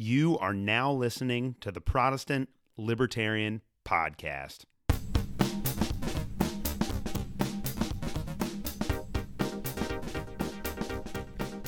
You are now listening to the Protestant Libertarian Podcast.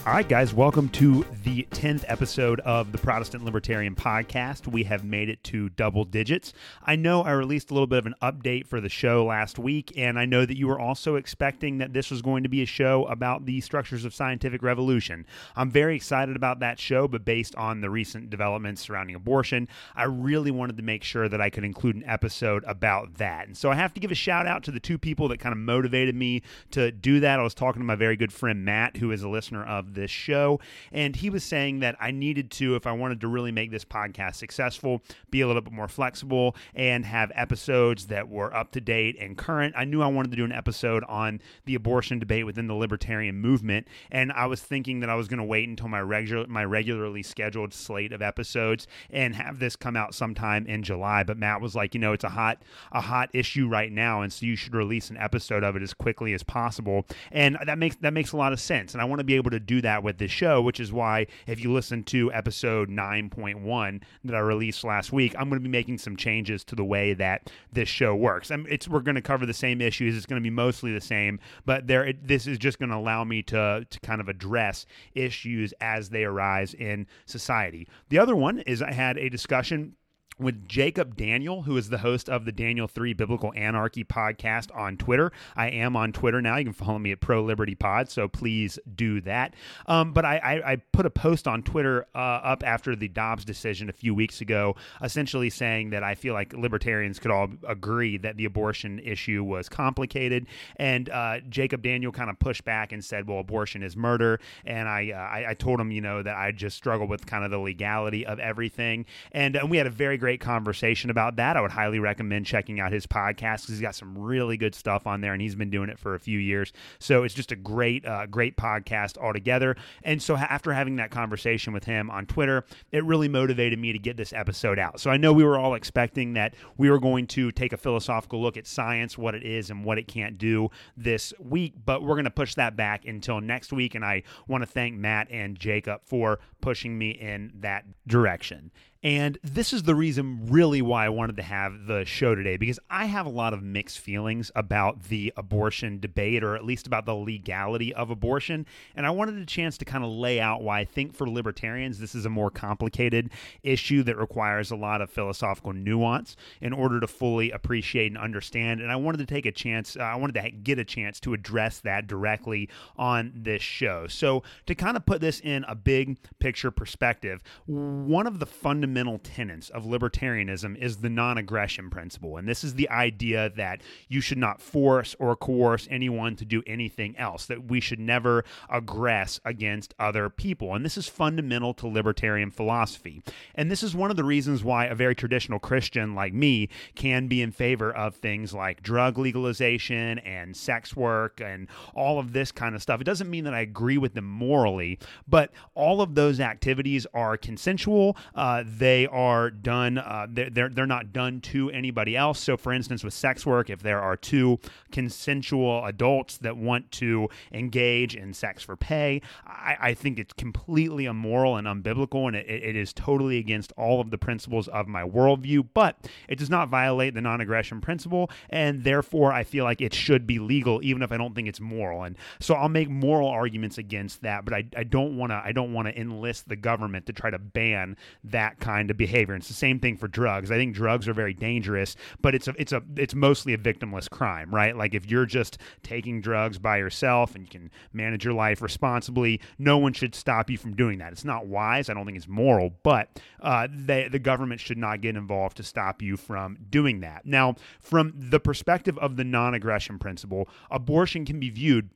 All right, guys, welcome to the 10th episode of the Protestant Libertarian Podcast. We have made it to double digits. I know I released a little bit of an update for the show last week, and I know that you were also expecting that this was going to be a show about the structures of scientific revolution. I'm very excited about that show, but based on the recent developments surrounding abortion, I really wanted to make sure that I could include an episode about that. And so I have to give a shout out to the two people that kind of motivated me to do that. I was talking to my very good friend Matt, who is a listener of this show. And he was saying that I needed to, if I wanted to really make this podcast successful, be a little bit more flexible and have episodes that were up to date and current. I knew I wanted to do an episode on the abortion debate within the libertarian movement. And I was thinking that I was going to wait until my regular my regularly scheduled slate of episodes and have this come out sometime in July. But Matt was like, you know, it's a hot a hot issue right now, and so you should release an episode of it as quickly as possible. And that makes that makes a lot of sense. And I want to be able to do that with this show, which is why if you listen to episode 9.1 that I released last week, I'm going to be making some changes to the way that this show works. It's we're going to cover the same issues. It's going to be mostly the same, but there it, this is just going to allow me to to kind of address issues as they arise in society. The other one is I had a discussion with Jacob Daniel, who is the host of the Daniel 3 Biblical Anarchy podcast on Twitter. I am on Twitter now. You can follow me at Pro Liberty Pod, so please do that. Um, but I, I, I, put a post on Twitter uh, up after the Dobbs decision a few weeks ago, essentially saying that I feel like libertarians could all agree that the abortion issue was complicated. And uh, Jacob Daniel kind of pushed back and said, well, abortion is murder. And I, uh, I, I, told him, you know, that I just struggle with kind of the legality of everything. And, and we had a very great great conversation about that. I would highly recommend checking out his podcast because he's got some really good stuff on there, and he's been doing it for a few years. So it's just a great, uh, great podcast altogether. And so after having that conversation with him on Twitter, it really motivated me to get this episode out. So I know we were all expecting that we were going to take a philosophical look at science, what it is, and what it can't do this week, but we're going to push that back until next week. And I want to thank Matt and Jacob for pushing me in that direction. And this is the reason, really, why I wanted to have the show today, because I have a lot of mixed feelings about the abortion debate, or at least about the legality of abortion. And I wanted a chance to kind of lay out why I think for libertarians, this is a more complicated issue that requires a lot of philosophical nuance in order to fully appreciate and understand. And I wanted to take a chance, uh, I wanted to get a chance to address that directly on this show. So, to kind of put this in a big picture perspective, one of the fundamental fundamental tenets of libertarianism is the non aggression principle. And this is the idea that you should not force or coerce anyone to do anything else, that we should never aggress against other people. And this is fundamental to libertarian philosophy. And this is one of the reasons why a very traditional Christian like me can be in favor of things like drug legalization and sex work and all of this kind of stuff. It doesn't mean that I agree with them morally, but all of those activities are consensual. Uh, they are done uh, they're, they're, not done to anybody else. So for instance with sex work if there are two consensual adults that want to engage in sex for pay i, I think it's completely immoral and unbiblical and it, it is totally against all of the principles of my worldview. But it does not violate the non-aggression principle and therefore i feel like it should be legal even if i don't think it's moral. And so i'll make moral arguments against that but i, I don't want to i don't want to enlist the government to try to ban that kind kind of behavior. And it's the same thing for drugs. I think drugs are very dangerous, but it's a it's a it's mostly a victimless crime, right? Like if you're just taking drugs by yourself and you can manage your life responsibly, no one should stop you from doing that. It's not wise. I don't think it's moral, but uh, they, the government should not get involved to stop you from doing that. Now, from the perspective of the non-aggression principle, abortion can be viewed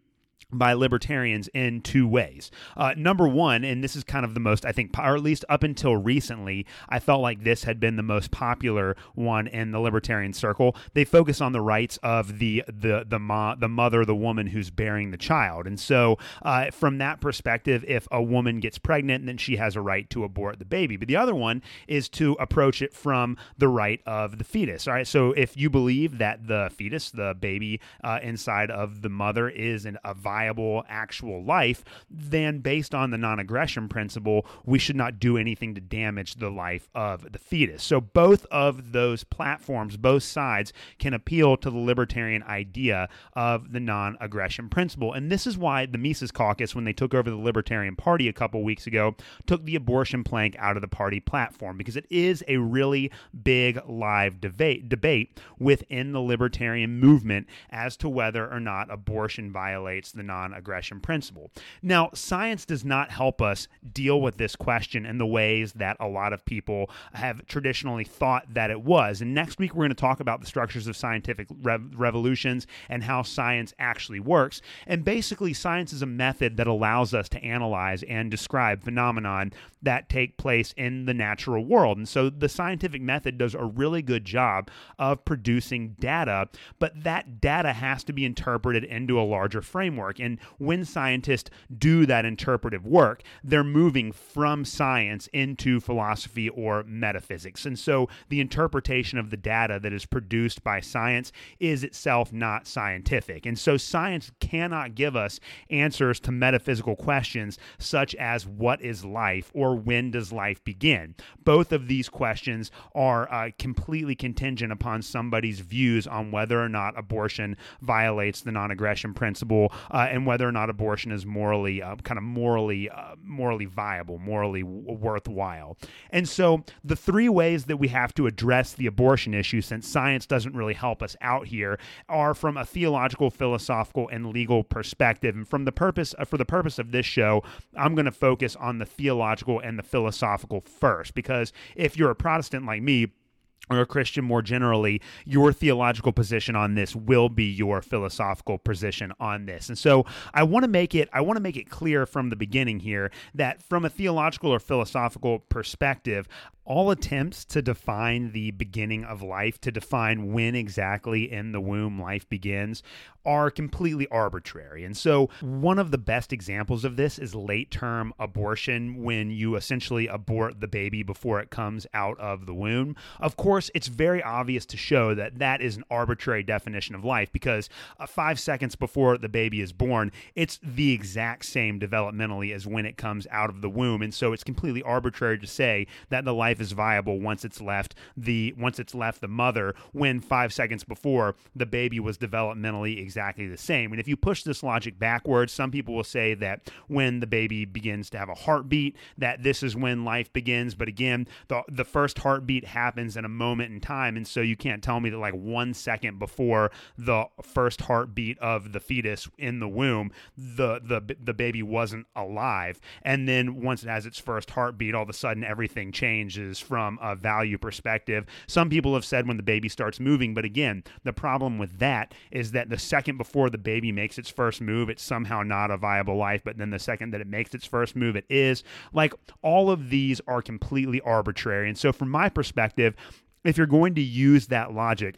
by libertarians in two ways. Uh, number one, and this is kind of the most, I think, or at least up until recently, I felt like this had been the most popular one in the libertarian circle. They focus on the rights of the the the mo- the mother, the woman who's bearing the child, and so uh, from that perspective, if a woman gets pregnant, then she has a right to abort the baby. But the other one is to approach it from the right of the fetus. All right, so if you believe that the fetus, the baby uh, inside of the mother, is an, a viable actual life, then based on the non aggression principle, we should not do anything to damage the life of the fetus. So both of those platforms, both sides, can appeal to the libertarian idea of the non aggression principle. And this is why the Mises Caucus, when they took over the Libertarian Party a couple weeks ago, took the abortion plank out of the party platform because it is a really big live debate debate within the libertarian movement as to whether or not abortion violates the non-aggression principle. Now, science does not help us deal with this question in the ways that a lot of people have traditionally thought that it was. And next week we're going to talk about the structures of scientific rev- revolutions and how science actually works. And basically science is a method that allows us to analyze and describe phenomenon that take place in the natural world. And so the scientific method does a really good job of producing data, but that data has to be interpreted into a larger framework. And when scientists do that interpretive work, they're moving from science into philosophy or metaphysics. And so the interpretation of the data that is produced by science is itself not scientific. And so science cannot give us answers to metaphysical questions such as what is life or when does life begin? Both of these questions are uh, completely contingent upon somebody's views on whether or not abortion violates the non-aggression principle uh, and whether or not abortion is morally uh, kind of morally uh, morally viable, morally w- worthwhile. And so the three ways that we have to address the abortion issue, since science doesn't really help us out here, are from a theological, philosophical, and legal perspective. And from the purpose uh, for the purpose of this show, I'm going to focus on the theological and the philosophical first. Because if you're a Protestant like me, or a Christian more generally, your theological position on this will be your philosophical position on this. And so I want to make it I want to make it clear from the beginning here that from a theological or philosophical perspective, all attempts to define the beginning of life, to define when exactly in the womb life begins, are completely arbitrary. And so, one of the best examples of this is late term abortion, when you essentially abort the baby before it comes out of the womb. Of course, it's very obvious to show that that is an arbitrary definition of life because uh, five seconds before the baby is born, it's the exact same developmentally as when it comes out of the womb. And so, it's completely arbitrary to say that the life is viable once it's left the once it's left the mother when 5 seconds before the baby was developmentally exactly the same. And if you push this logic backwards, some people will say that when the baby begins to have a heartbeat that this is when life begins, but again, the the first heartbeat happens in a moment in time and so you can't tell me that like 1 second before the first heartbeat of the fetus in the womb, the the the baby wasn't alive. And then once it has its first heartbeat, all of a sudden everything changes from a value perspective. Some people have said when the baby starts moving, but again, the problem with that is that the second before the baby makes its first move, it's somehow not a viable life, but then the second that it makes its first move, it is. Like all of these are completely arbitrary. And so, from my perspective, if you're going to use that logic,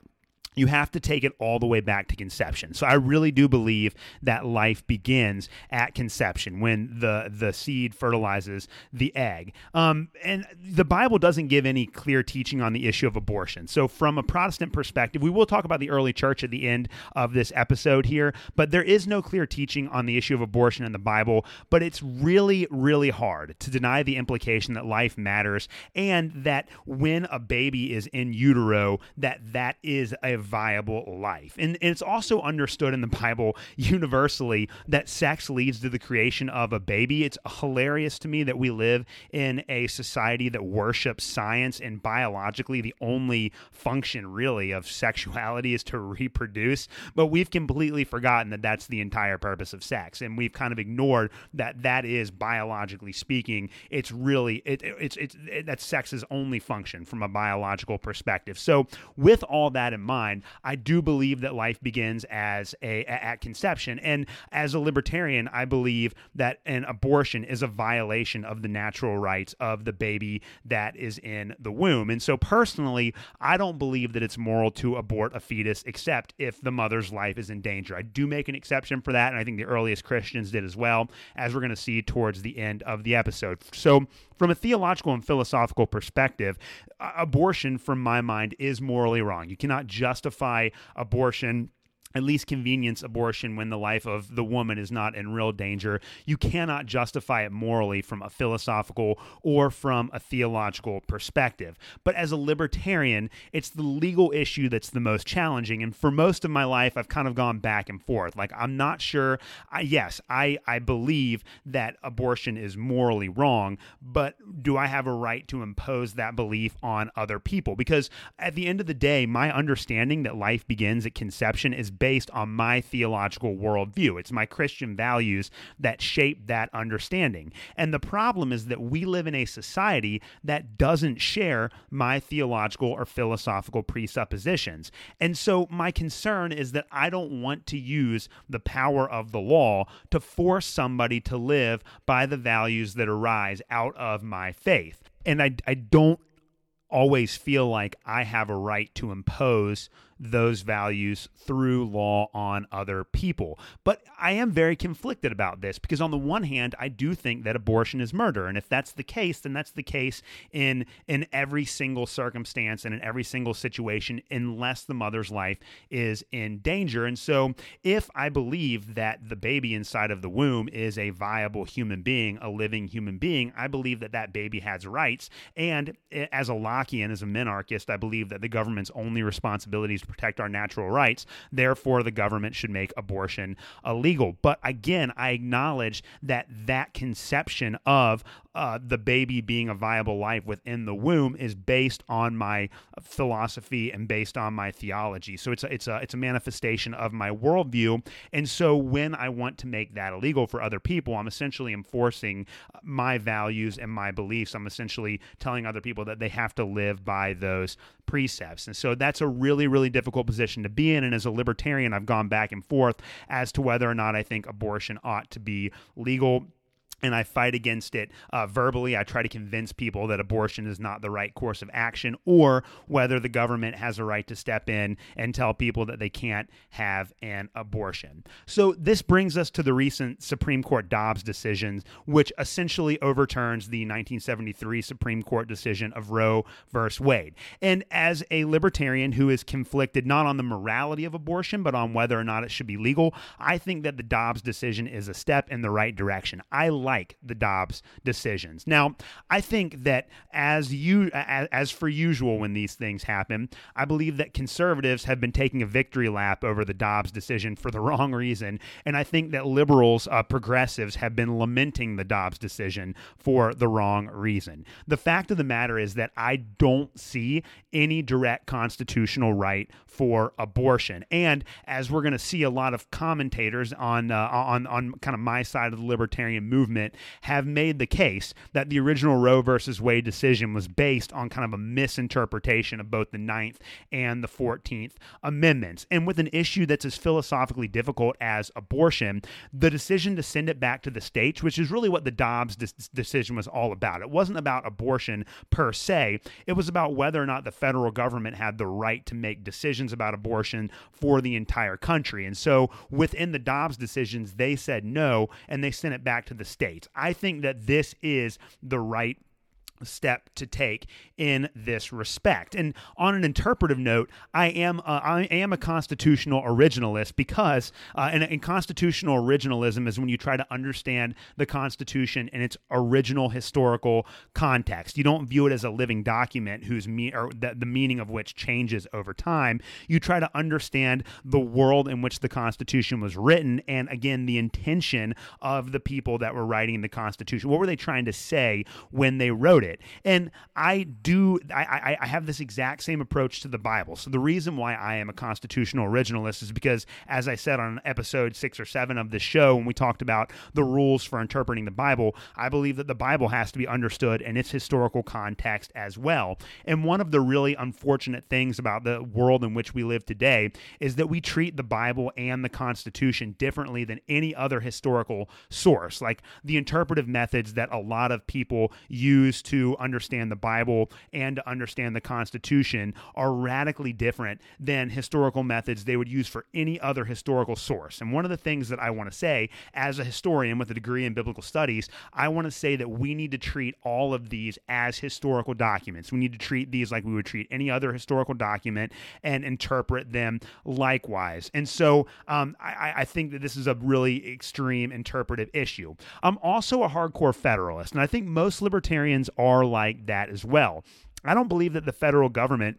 you have to take it all the way back to conception. So I really do believe that life begins at conception when the the seed fertilizes the egg. Um, and the Bible doesn't give any clear teaching on the issue of abortion. So from a Protestant perspective, we will talk about the early church at the end of this episode here, but there is no clear teaching on the issue of abortion in the Bible. But it's really really hard to deny the implication that life matters and that when a baby is in utero, that that is a viable life. And, and it's also understood in the Bible universally that sex leads to the creation of a baby. It's hilarious to me that we live in a society that worships science and biologically the only function really of sexuality is to reproduce. But we've completely forgotten that that's the entire purpose of sex. And we've kind of ignored that that is biologically speaking, it's really, it, it's, it's, it, that sex's only function from a biological perspective. So with all that in mind, I do believe that life begins as a at conception, and as a libertarian, I believe that an abortion is a violation of the natural rights of the baby that is in the womb. And so, personally, I don't believe that it's moral to abort a fetus, except if the mother's life is in danger. I do make an exception for that, and I think the earliest Christians did as well, as we're going to see towards the end of the episode. So, from a theological and philosophical perspective, abortion, from my mind, is morally wrong. You cannot justify abortion at least convenience abortion when the life of the woman is not in real danger. You cannot justify it morally from a philosophical or from a theological perspective. But as a libertarian, it's the legal issue that's the most challenging. And for most of my life, I've kind of gone back and forth. Like, I'm not sure. I, yes, I, I believe that abortion is morally wrong, but do I have a right to impose that belief on other people? Because at the end of the day, my understanding that life begins at conception is based on my theological worldview. It's my Christian values that shape that understanding. And the problem is that we live in a society that doesn't share my theological or philosophical presuppositions. And so my concern is that I don't want to use the power of the law to force somebody to live by the values that arise out of my faith. And I, I don't always feel like I have a right to impose those values through law on other people. But I am very conflicted about this because, on the one hand, I do think that abortion is murder. And if that's the case, then that's the case in, in every single circumstance and in every single situation, unless the mother's life is in danger. And so, if I believe that the baby inside of the womb is a viable human being, a living human being, I believe that that baby has rights. And eh, as a Lockean, as a minarchist, I believe that the government's only responsibility to protect our natural rights. Therefore, the government should make abortion illegal. But again, I acknowledge that that conception of uh, the baby being a viable life within the womb is based on my philosophy and based on my theology. So it's a, it's a it's a manifestation of my worldview. And so when I want to make that illegal for other people, I'm essentially enforcing my values and my beliefs. I'm essentially telling other people that they have to live by those precepts. And so that's a really really difficult position to be in. And as a libertarian, I've gone back and forth as to whether or not I think abortion ought to be legal and I fight against it uh, verbally. I try to convince people that abortion is not the right course of action, or whether the government has a right to step in and tell people that they can't have an abortion. So, this brings us to the recent Supreme Court Dobbs decision, which essentially overturns the 1973 Supreme Court decision of Roe versus Wade. And as a libertarian who is conflicted not on the morality of abortion, but on whether or not it should be legal, I think that the Dobbs decision is a step in the right direction. I like the Dobbs decisions. Now, I think that as you as, as for usual when these things happen, I believe that conservatives have been taking a victory lap over the Dobbs decision for the wrong reason, and I think that liberals, uh, progressives, have been lamenting the Dobbs decision for the wrong reason. The fact of the matter is that I don't see any direct constitutional right for abortion, and as we're going to see a lot of commentators on uh, on on kind of my side of the libertarian movement movement have made the case that the original Roe versus Wade decision was based on kind of a misinterpretation of both the Ninth and the 14th Amendments. And with an issue that's as philosophically difficult as abortion, the decision to send it back to the states, which is really what the Dobbs decision was all about. It wasn't about abortion per se, it was about whether or not the federal government had the right to make decisions about abortion for the entire country. And so within the Dobbs decisions, they said no and they sent it back to the states states. I think that this is the right step to take in this respect. And on an interpretive note, I am uh, I am a constitutional originalist because uh, and, and, constitutional originalism is when you try to understand the Constitution in its original historical context. You don't view it as a living document whose me or the, the meaning of which changes over time. You try to understand the world in which the Constitution was written and again the intention of the people that were writing the Constitution. What were they trying to say when they wrote it? And I do, I, I, have this exact same approach to the Bible. So the reason why I am a constitutional originalist is because, as I said on episode six or seven of this show, when we talked about the rules for interpreting the Bible, I believe that the Bible has to be understood in its historical context as well. And one of the really unfortunate things about the world in which we live today is that we treat the Bible and the Constitution differently than any other historical source. Like the interpretive methods that a lot of people use to to understand the Bible and to understand the Constitution are radically different than historical methods they would use for any other historical source. And one of the things that I want to say as a historian with a degree in biblical studies, I want to say that we need to treat all of these as historical documents. We need to treat these like we would treat any other historical document and interpret them likewise. And so um, I, I think that this is a really extreme interpretive issue. I'm also a hardcore Federalist, and I think most libertarians are like that as well. I don't believe that the federal government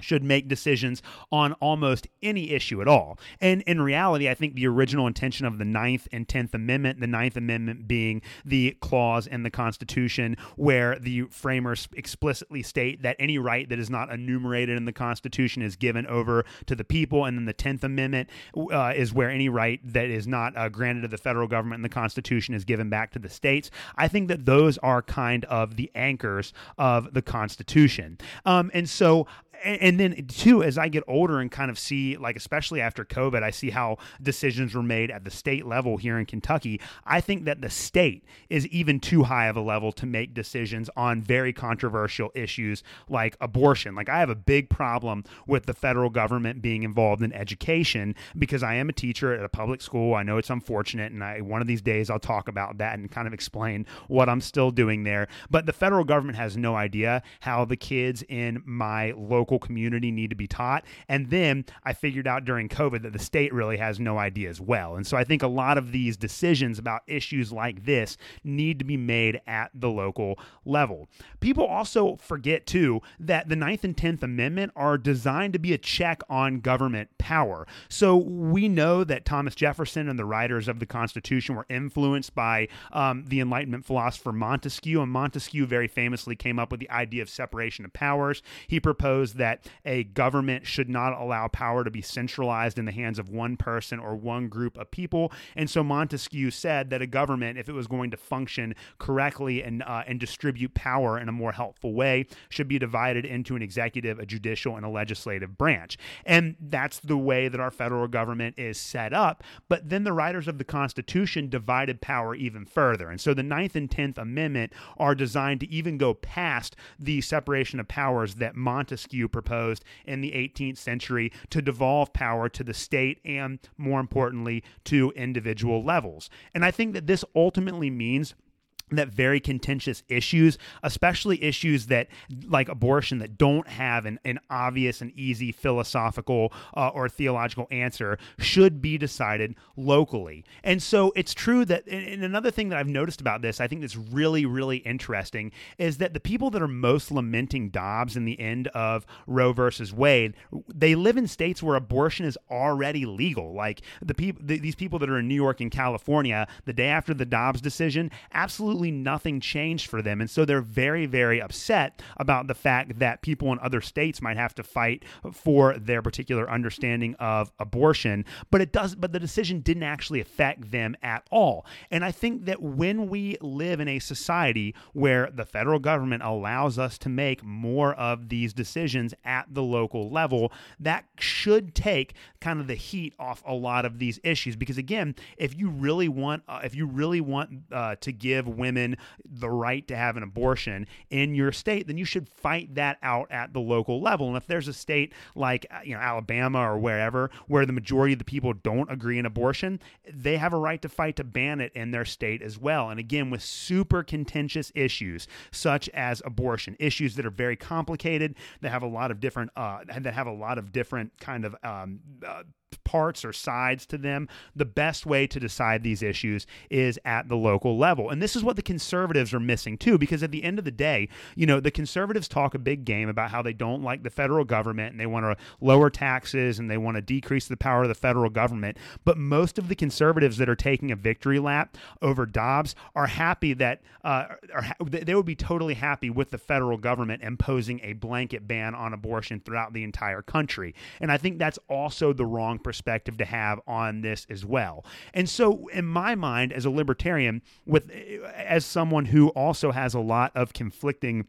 should make decisions on almost any issue at all. And in reality, I think the original intention of the Ninth and Tenth Amendment, the Ninth Amendment being the clause in the Constitution where the framers explicitly state that any right that is not enumerated in the Constitution is given over to the people. And then the Tenth Amendment uh, is where any right that is not uh, granted to the federal government in the Constitution is given back to the states. I think that those are kind of the anchors of the Constitution. Um, and so and, then too as i get older and kind of see like especially after covid i see how decisions were made at the state level here in kentucky. I think that the state is even too high of a level to make decisions on very controversial issues like abortion. Like i have a big problem with the federal government being involved in education because i am a teacher at a public school. I know it's unfortunate and i one of these days i'll talk about that and kind of explain what i'm still doing there. But the federal government has no idea how the kids in my local local community need to be taught. And then I figured out during COVID that the state really has no idea as well. And so I think a lot of these decisions about issues like this need to be made at the local level. People also forget, too, that the Ninth and Tenth Amendment are designed to be a check on government power. So we know that Thomas Jefferson and the writers of the Constitution were influenced by um, the Enlightenment philosopher Montesquieu, and Montesquieu very famously came up with the idea of separation of powers. He proposed that a government should not allow power to be centralized in the hands of one person or one group of people. And so Montesquieu said that a government, if it was going to function correctly and uh, and distribute power in a more helpful way, should be divided into an executive, a judicial, and a legislative branch. And that's the way that our federal government is set up. But then the writers of the Constitution divided power even further. And so the Ninth and Tenth Amendment are designed to even go past the separation of powers that Montesquieu proposed in the 18th century to devolve power to the state and, more importantly, to individual levels. And I think that this ultimately means that very contentious issues, especially issues that like abortion that don't have an, an obvious and easy philosophical uh, or theological answer, should be decided locally. And so it's true that, and another thing that I've noticed about this, I think that's really, really interesting, is that the people that are most lamenting Dobbs in the end of Roe versus Wade, they live in states where abortion is already legal. Like the people, the, these people that are in New York and California, the day after the Dobbs decision, absolutely absolutely nothing changed for them. And so they're very, very upset about the fact that people in other states might have to fight for their particular understanding of abortion. But it does, but the decision didn't actually affect them at all. And I think that when we live in a society where the federal government allows us to make more of these decisions at the local level, that should take kind of the heat off a lot of these issues. Because again, if you really want, uh, if you really want uh, to give women women the right to have an abortion in your state, then you should fight that out at the local level. And if there's a state like you know Alabama or wherever where the majority of the people don't agree in abortion, they have a right to fight to ban it in their state as well. And again, with super contentious issues such as abortion, issues that are very complicated, that have a lot of different uh, that have a lot of different kind of um, uh, parts or sides to them. The best way to decide these issues is at the local level. And this is what the conservatives are missing too, because at the end of the day, you know, the conservatives talk a big game about how they don't like the federal government and they want to lower taxes and they want to decrease the power of the federal government. But most of the conservatives that are taking a victory lap over Dobbs are happy that, uh, are, they would be totally happy with the federal government imposing a blanket ban on abortion throughout the entire country. And I think that's also the wrong perspective to have on this as well. And so, in my mind, as a libertarian, with as someone who also has a lot of conflicting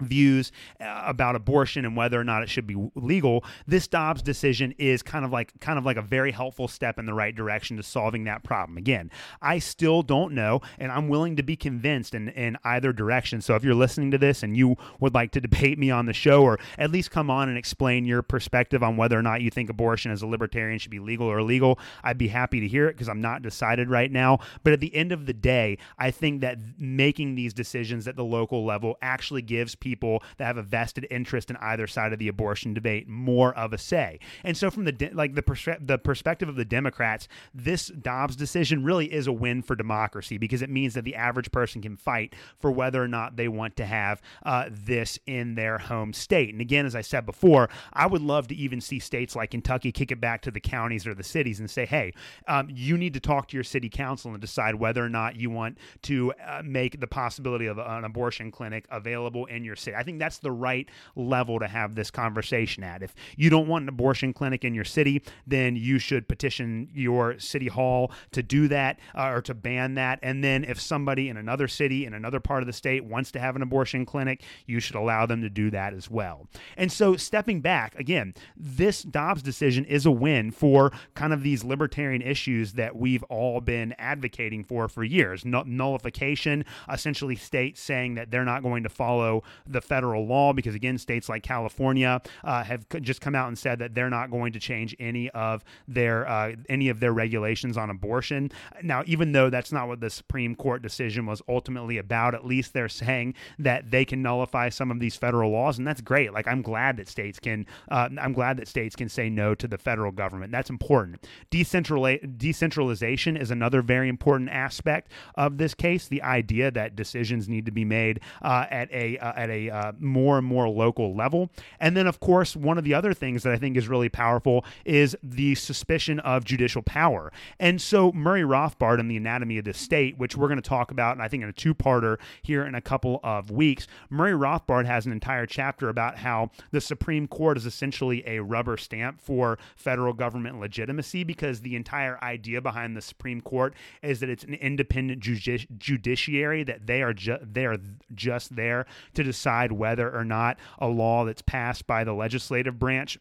views uh, about abortion and whether or not it should be legal this Dobbs decision is kind of like kind of like a very helpful step in the right direction to solving that problem. Again I still don't know and I'm willing to be convinced in in either direction. So if you're listening to this and you would like to debate me on the show or at least come on and explain your perspective on whether or not you think abortion as a libertarian should be legal or illegal I'd be happy to hear it because I'm not decided right now. But at the end of the day I think that making these decisions at the local level actually gives people that have a vested interest in either side of the abortion debate more of a say. And so, from the like the pers- the perspective of the Democrats, this Dobbs decision really is a win for democracy because it means that the average person can fight for whether or not they want to have uh, this in their home state. And again, as I said before, I would love to even see states like Kentucky kick it back to the counties or the cities and say, hey, um, you need to talk to your city council and decide whether or not you want to uh, make the possibility of an abortion clinic available in your city. I think that's the right level to have this conversation at. If you don't want an abortion clinic in your city, then you should petition your city hall to do that uh, or to ban that. And then if somebody in another city, in another part of the state, wants to have an abortion clinic, you should allow them to do that as well. And so, stepping back, again, this Dobbs decision is a win for kind of these libertarian issues that we've all been advocating for for years. Nullification, essentially states saying that they're not going to follow the federal law because, again, states like California uh, have just come out and said that they're not going to change any of their uh, any of their regulations on abortion. Now, even though that's not what the Supreme Court decision was ultimately about, at least they're saying that they can nullify some of these federal laws, and that's great. Like, I'm glad that states can. Uh, I'm glad that states can say no to the federal government. That's important. Decentrala- decentralization is another very important aspect of this case. The idea that decisions need to be made uh, at a uh, at a uh, more and more local level. And then, of course, one of the other things that I think is really powerful is the suspicion of judicial power. And so, Murray Rothbard in The Anatomy of the State, which we're going to talk about, and I think in a two parter here in a couple of weeks, Murray Rothbard has an entire chapter about how the Supreme Court is essentially a rubber stamp for federal government legitimacy because the entire idea behind the Supreme Court is that it's an independent judici- judiciary, that they are, ju- they are just there to decide whether or not a law that's passed by the legislative branch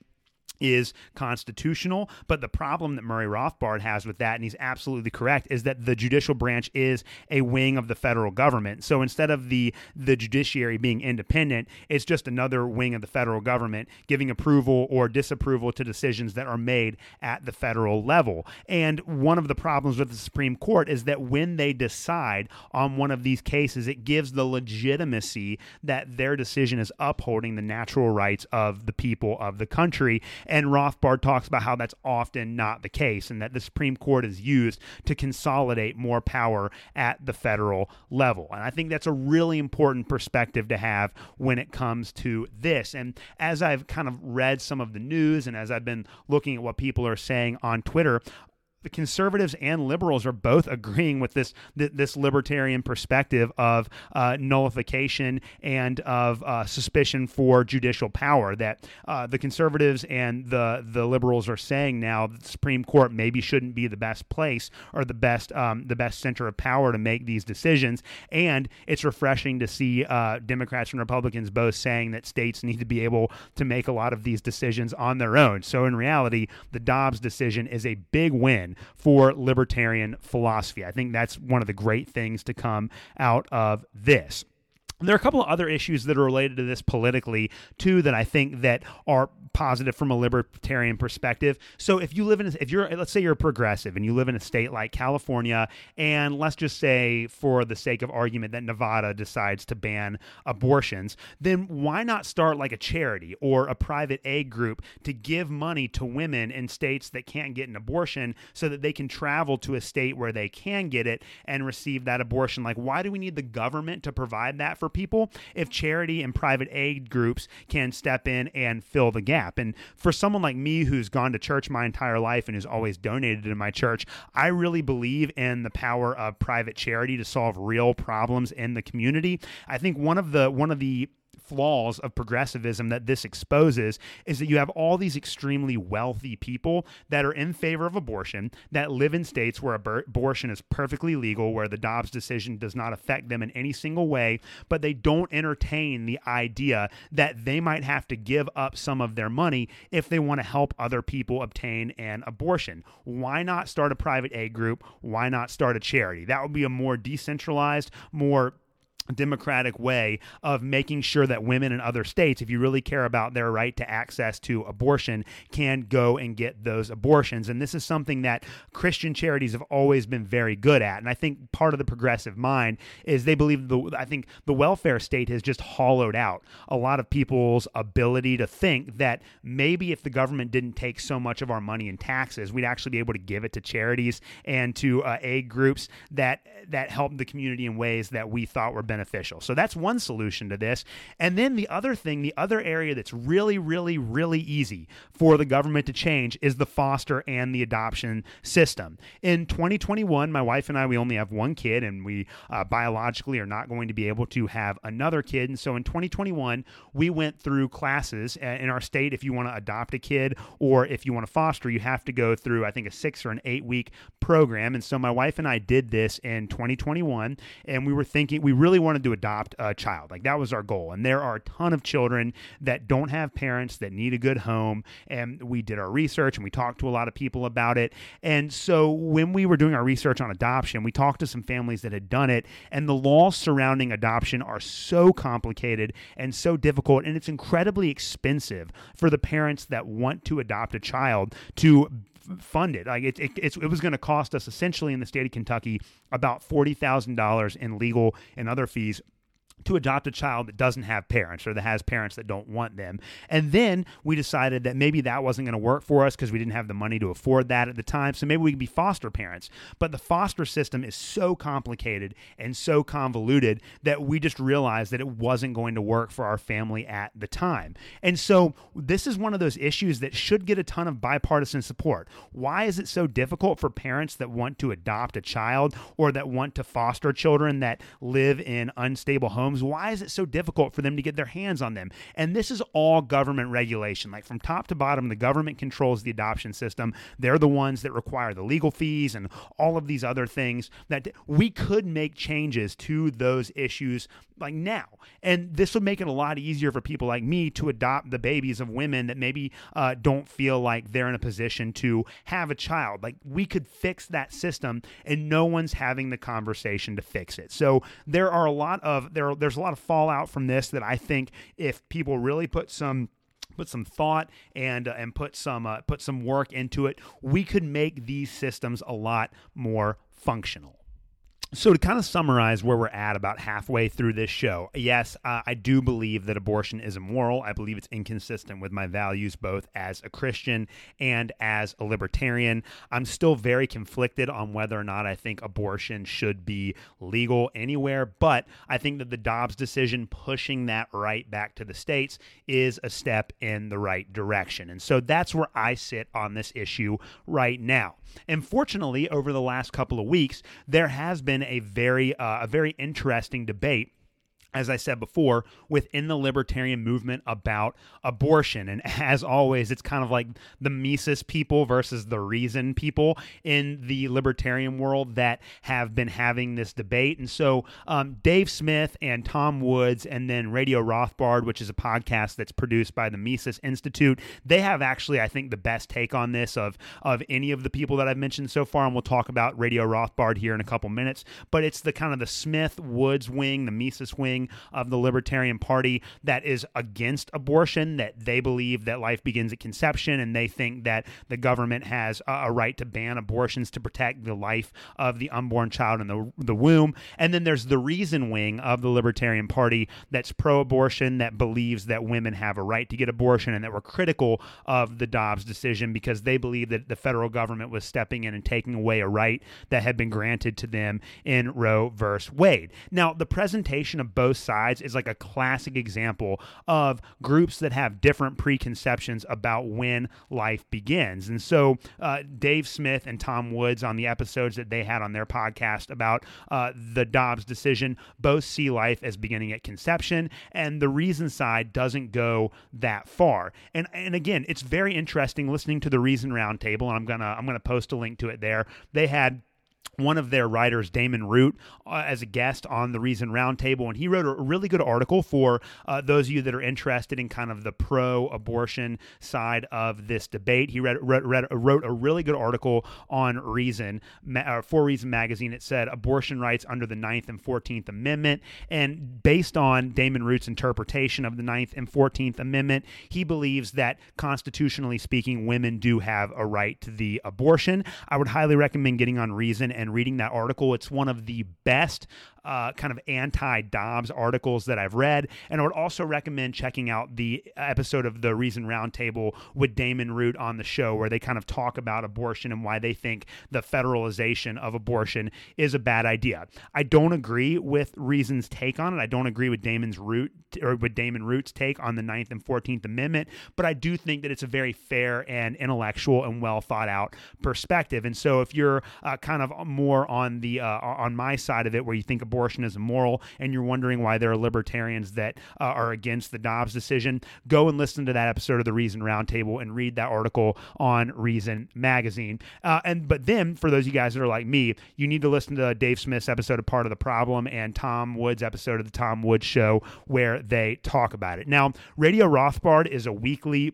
is constitutional. But the problem that Murray Rothbard has with that, and he's absolutely correct, is that the judicial branch is a wing of the federal government. So instead of the the judiciary being independent, it's just another wing of the federal government giving approval or disapproval to decisions that are made at the federal level. And one of the problems with the Supreme Court is that when they decide on one of these cases, it gives the legitimacy that their decision is upholding the natural rights of the people of the country. And Rothbard talks about how that's often not the case and that the Supreme Court is used to consolidate more power at the federal level. And I think that's a really important perspective to have when it comes to this. And as I've kind of read some of the news and as I've been looking at what people are saying on Twitter, the conservatives and liberals are both agreeing with this this libertarian perspective of uh, nullification and of uh, suspicion for judicial power. That uh, the conservatives and the the liberals are saying now the Supreme Court maybe shouldn't be the best place or the best um, the best center of power to make these decisions. And it's refreshing to see uh, Democrats and Republicans both saying that states need to be able to make a lot of these decisions on their own. So in reality, the Dobbs decision is a big win for libertarian philosophy. I think that's one of the great things to come out of this. There are a couple of other issues that are related to this politically too that I think that are positive from a libertarian perspective. So if you live in, if you're, let's say you're a progressive and you live in a state like California, and let's just say for the sake of argument that Nevada decides to ban abortions, then why not start like a charity or a private aid group to give money to women in states that can't get an abortion so that they can travel to a state where they can get it and receive that abortion? Like, why do we need the government to provide that for people if charity and private aid groups can step in and fill the gap? And for someone like me who's gone to church my entire life and who's always donated to my church, I really believe in the power of private charity to solve real problems in the community. I think one of the one of the flaws of progressivism that this exposes is that you have all these extremely wealthy people that are in favor of abortion that live in states where abortion is perfectly legal, where the Dobbs decision does not affect them in any single way, but they don't entertain the idea that they might have to give up some of their money if they want to help other people obtain an abortion. Why not start a private aid group? Why not start a charity? That would be a more decentralized, more democratic way of making sure that women in other states if you really care about their right to access to abortion can go and get those abortions. And this is something that christian charities have always been very good at. And i think part of the progressive mind is they believe the i think the welfare state has just hollowed out a lot of people's ability to think that maybe if the government didn't take so much of our money in taxes we'd actually be able to give it to charities and to uh, aid groups that that help the community in ways that we thought were beneficial. So that's one solution to this. And then the other thing, the other area that's really, really, really easy for the government to change is the foster and the adoption system. In 2021, my wife and I, we only have one kid, and we uh, biologically are not going to be able to have another kid. And so in 2021, we went through classes uh, in our state. If you want to adopt a kid or if you want to foster, you have to go through, I think, a six or an eight week program. And so my wife and I did this in 2021, and we were thinking we really wanted to adopt a child. Like that was our goal. And there are a ton of children that don't have parents that need a good home. And we did our research and we talked to a lot of people about it. And so when we were doing our research on adoption, we talked to some families that had done it. And the laws surrounding adoption are so complicated and so difficult. And it's incredibly expensive for the parents that want to adopt a child to fund it. Like it, it, it was going to cost us essentially in the state of Kentucky about forty thousand dollars in legal and other fees to adopt a child that doesn't have parents or that has parents that don't want them. And then we decided that maybe that wasn't going to work for us because we didn't have the money to afford that at the time. So maybe we could be foster parents. But the foster system is so complicated and so convoluted that we just realized that it wasn't going to work for our family at the time. And so this is one of those issues that should get a ton of bipartisan support. Why is it so difficult for parents that want to adopt a child or that want to foster children that live in unstable homes? Homes. Why is it so difficult for them to get their hands on them? And this is all government regulation. Like from top to bottom, the government controls the adoption system. They're the ones that require the legal fees and all of these other things that we could make changes to those issues like now. And this would make it a lot easier for people like me to adopt the babies of women that maybe uh, don't feel like they're in a position to have a child. Like we could fix that system and no one's having the conversation to fix it. So there are a lot of there there's a lot of fallout from this that I think if people really put some put some thought and uh, and put some uh, put some work into it, we could make these systems a lot more functional. So, to kind of summarize where we're at about halfway through this show, yes, uh, I do believe that abortion is immoral. I believe it's inconsistent with my values, both as a Christian and as a libertarian. I'm still very conflicted on whether or not I think abortion should be legal anywhere, but I think that the Dobbs decision pushing that right back to the states is a step in the right direction. And so that's where I sit on this issue right now. And fortunately, over the last couple of weeks, there has a very uh, a very interesting debate as I said before, within the libertarian movement about abortion. And as always, it's kind of like the Mises people versus the Reason people in the libertarian world that have been having this debate. And so, um, Dave Smith and Tom Woods, and then Radio Rothbard, which is a podcast that's produced by the Mises Institute, they have actually, I think, the best take on this of of any of the people that I've mentioned so far. And we'll talk about Radio Rothbard here in a couple minutes. But it's the kind of the Smith Woods wing, the Mises wing wing of the Libertarian Party that is against abortion, that they believe that life begins at conception, and they think that the government has a, right to ban abortions to protect the life of the unborn child in the, the womb. And then there's the reason wing of the Libertarian Party that's pro abortion, that believes that women have a right to get abortion, and that were critical of the Dobbs decision because they believe that the federal government was stepping in and taking away a right that had been granted to them in Roe versus Wade. Now, the presentation of both both sides is like a classic example of groups that have different preconceptions about when life begins. And so, uh, Dave Smith and Tom Woods on the episodes that they had on their podcast about uh, the Dobbs decision both see life as beginning at conception, and the reason side doesn't go that far. And and again, it's very interesting listening to the Reason Roundtable, and I'm gonna I'm gonna post a link to it there. They had one of their writers, Damon Root, uh, as a guest on the Reason Roundtable, and he wrote a really good article for uh, those of you that are interested in kind of the pro-abortion side of this debate. He read, read, read wrote a really good article on Reason uh, for Reason magazine. It said abortion rights under the Ninth and Fourteenth Amendment, and based on Damon Root's interpretation of the Ninth and Fourteenth Amendment, he believes that constitutionally speaking, women do have a right to the abortion. I would highly recommend getting on Reason and reading that article. It's one of the best uh, kind of anti Dobbs articles that I've read. And I would also recommend checking out the episode of the Reason Roundtable with Damon Root on the show, where they kind of talk about abortion and why they think the federalization of abortion is a bad idea. I don't agree with Reason's take on it. I don't agree with Damon's root or with Damon Root's take on the Ninth and Fourteenth Amendment, but I do think that it's a very fair and intellectual and well thought out perspective. And so, if you're uh, kind of more on the uh, on my side of it, where you think abortion is immoral, and you're wondering why there are libertarians that uh, are against the Dobbs decision, go and listen to that episode of the Reason Roundtable and read that article on Reason Magazine. Uh, and but then for those of you guys that are like me, you need to listen to Dave Smith's episode of Part of the Problem and Tom Woods' episode of the Tom Woods Show where they talk about it. Now, Radio Rothbard is a weekly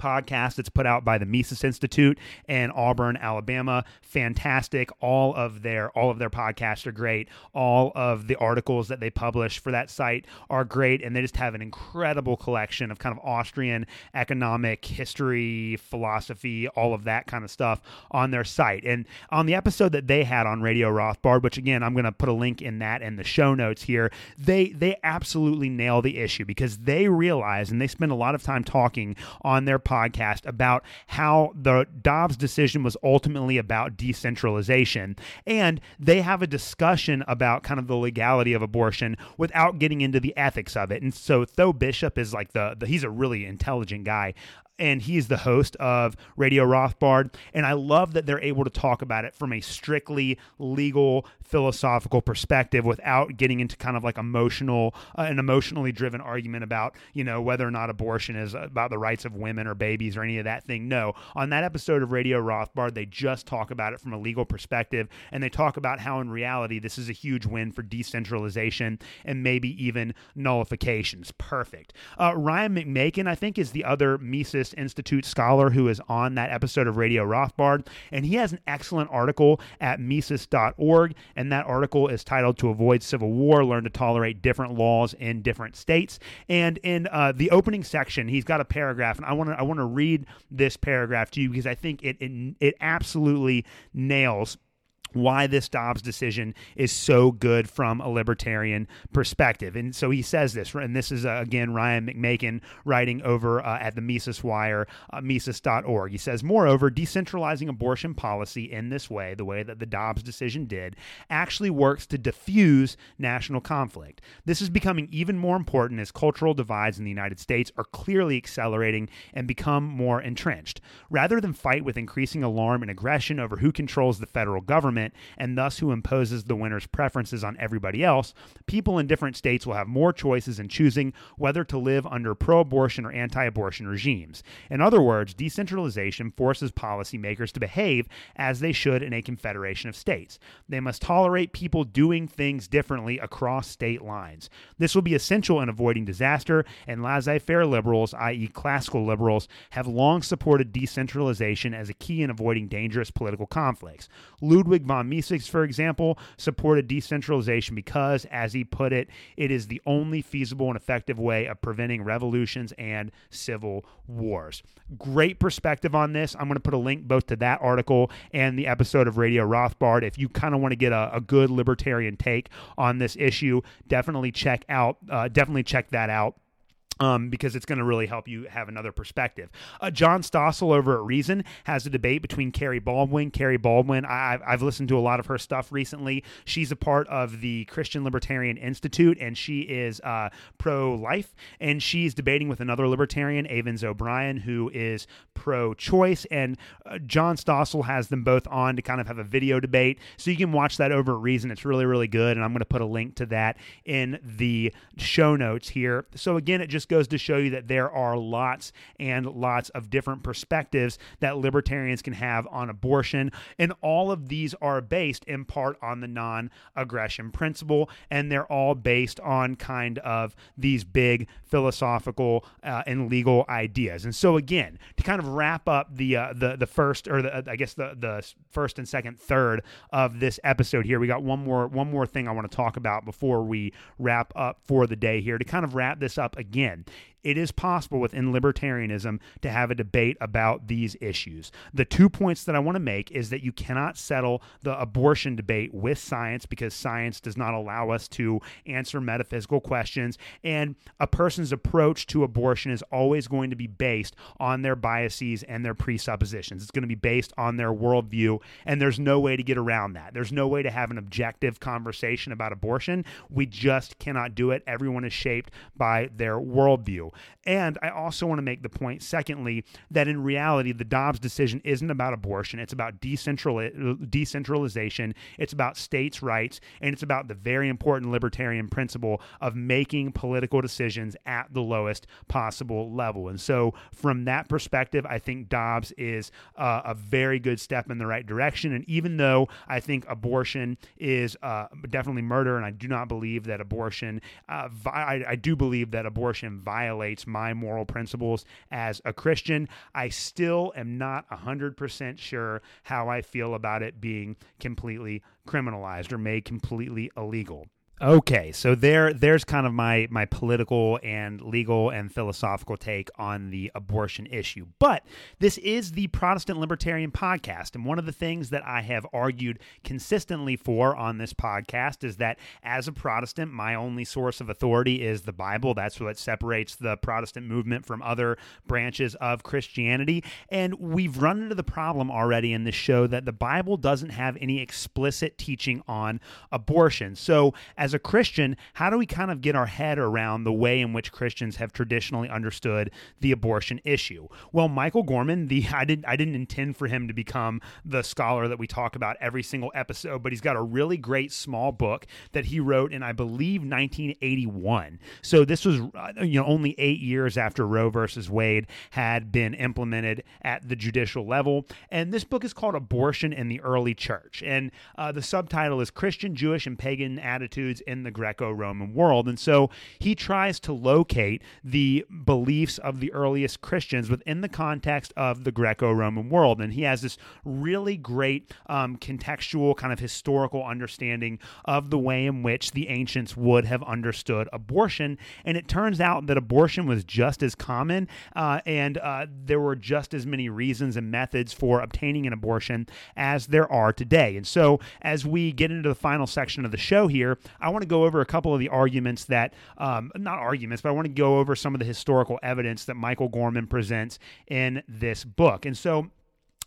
podcast that's put out by the Mises Institute in Auburn, Alabama. Fantastic. All of their all of their podcasts are great. All of the articles that they publish for that site are great, and they just have an incredible collection of kind of Austrian economic history, philosophy, all of that kind of stuff on their site. And on the episode that they had on Radio Rothbard, which again I'm going to put a link in that in the show notes here, they they absolutely nail the issue because they realize and they spend a lot of time talking on their podcast about how the Dobbs decision was ultimately about decentralization. And they have a discussion about kind of the legality of abortion without getting into the ethics of it. And so Tho Bishop is like the, the he's a really intelligent guy and he's the host of Radio Rothbard. And I love that they're able to talk about it from a strictly legal, philosophical perspective without getting into kind of like emotional, uh, an emotionally driven argument about, you know, whether or not abortion is about the rights of women or babies or any of that thing. No. On that episode of Radio Rothbard, they just talk about it from a legal perspective and they talk about how in reality this is a huge win for decentralization and maybe even nullifications. Perfect. Uh, Ryan McMaken, I think, is the other Mises Institute scholar who is on that episode of Radio Rothbard. And he has an excellent article at Mises.org. And that article is titled To Avoid Civil War Learn to Tolerate Different Laws in Different States. And in uh, the opening section, he's got a paragraph. And I want to I want to read this paragraph to you because I think it, it, it absolutely nails why this Dobbs decision is so good from a libertarian perspective. And so he says this, and this is, uh, again, Ryan McMaken writing over uh, at the Mises Wire, uh, Mises.org. He says, Moreover, decentralizing abortion policy in this way, the way that the Dobbs decision did, actually works to diffuse national conflict. This is becoming even more important as cultural divides in the United States are clearly accelerating and become more entrenched. Rather than fight with increasing alarm and aggression over who controls the federal government, government and thus who imposes the winner's preferences on everybody else, people in different states will have more choices in choosing whether to live under pro abortion or anti abortion regimes. In other words, decentralization forces policymakers to behave as they should in a confederation of states. They must tolerate people doing things differently across state lines. This will be essential in avoiding disaster, and laissez faire liberals, i.e., classical liberals, have long supported decentralization as a key in avoiding dangerous political conflicts. Ludwig von Mises, for example, supported decentralization because, as he put it, it is the only feasible and effective way of preventing revolutions and civil wars. Great perspective on this. I'm going to put a link both to that article and the episode of Radio Rothbard. If you kind of want to get a, a, good libertarian take on this issue, definitely check out, uh, definitely check that out um, because it's going to really help you have another perspective. Uh, John Stossel over at Reason has a debate between Kerry Baldwin. Kerry Baldwin, I, have listened to a lot of her stuff recently. She's a part of the Christian Libertarian Institute, and she is uh, pro life. And she's debating with another libertarian, Avens O'Brien, who is pro choice. And uh, John Stossel has them both on to kind of have a video debate. So you can watch that over at Reason. It's really, really good. And I'm going to put a link to that in the show notes here. So again, it just goes to show you that there are lots and lots of different perspectives that libertarians can have on abortion. And all of these are based in part on the non aggression principle. And they're all based on kind of these big philosophical uh, and legal ideas. And so, again, to kind of wrap up the uh, the the first or the, I guess the the first and second third of this episode here, we got one more one more thing I want to talk about before we wrap up for the day here. To kind of wrap this up again, it is possible within libertarianism to have a debate about these issues. The two points that I want to make is that you cannot settle the abortion debate with science because science does not allow us to answer metaphysical questions. And a person's approach to abortion is always going to be based on their biases and their presuppositions. It's going to be based on their worldview. And there's no way to get around that. There's no way to have an objective conversation about abortion. We just cannot do it. Everyone is shaped by their worldview. And I also want to make the point, secondly, that in reality, the Dobbs decision isn't about abortion. It's about decentral- decentralization, it's about states' rights, and it's about the very important libertarian principle of making political decisions at the lowest possible level. And so, from that perspective, I think Dobbs is uh, a very good step in the right direction. And even though I think abortion is uh, definitely murder, and I do not believe that abortion, uh, vi- I, I do believe that abortion violates violates my moral principles as a Christian. I still am not 100% sure how I feel about it being completely criminalized or made completely illegal. Okay, so there there's kind of my my political and legal and philosophical take on the abortion issue. But this is the Protestant Libertarian podcast and one of the things that I have argued consistently for on this podcast is that as a Protestant, my only source of authority is the Bible. That's what separates the Protestant movement from other branches of Christianity. And we've run into the problem already in this show that the Bible doesn't have any explicit teaching on abortion. So as as a Christian, how do we kind of get our head around the way in which Christians have traditionally understood the abortion issue? Well, Michael Gorman, the I didn't I didn't intend for him to become the scholar that we talk about every single episode, but he's got a really great small book that he wrote in I believe 1981. So this was uh, you know only 8 years after Roe versus Wade had been implemented at the judicial level, and this book is called Abortion in the Early Church, and uh, the subtitle is Christian, Jewish, and Pagan Attitudes in the Greco Roman world. And so he tries to locate the beliefs of the earliest Christians within the context of the Greco Roman world. And he has this really great um, contextual, kind of historical understanding of the way in which the ancients would have understood abortion. And it turns out that abortion was just as common uh, and uh, there were just as many reasons and methods for obtaining an abortion as there are today. And so as we get into the final section of the show here, I want to go over a couple of the arguments that, um, not arguments, but I want to go over some of the historical evidence that Michael Gorman presents in this book. And so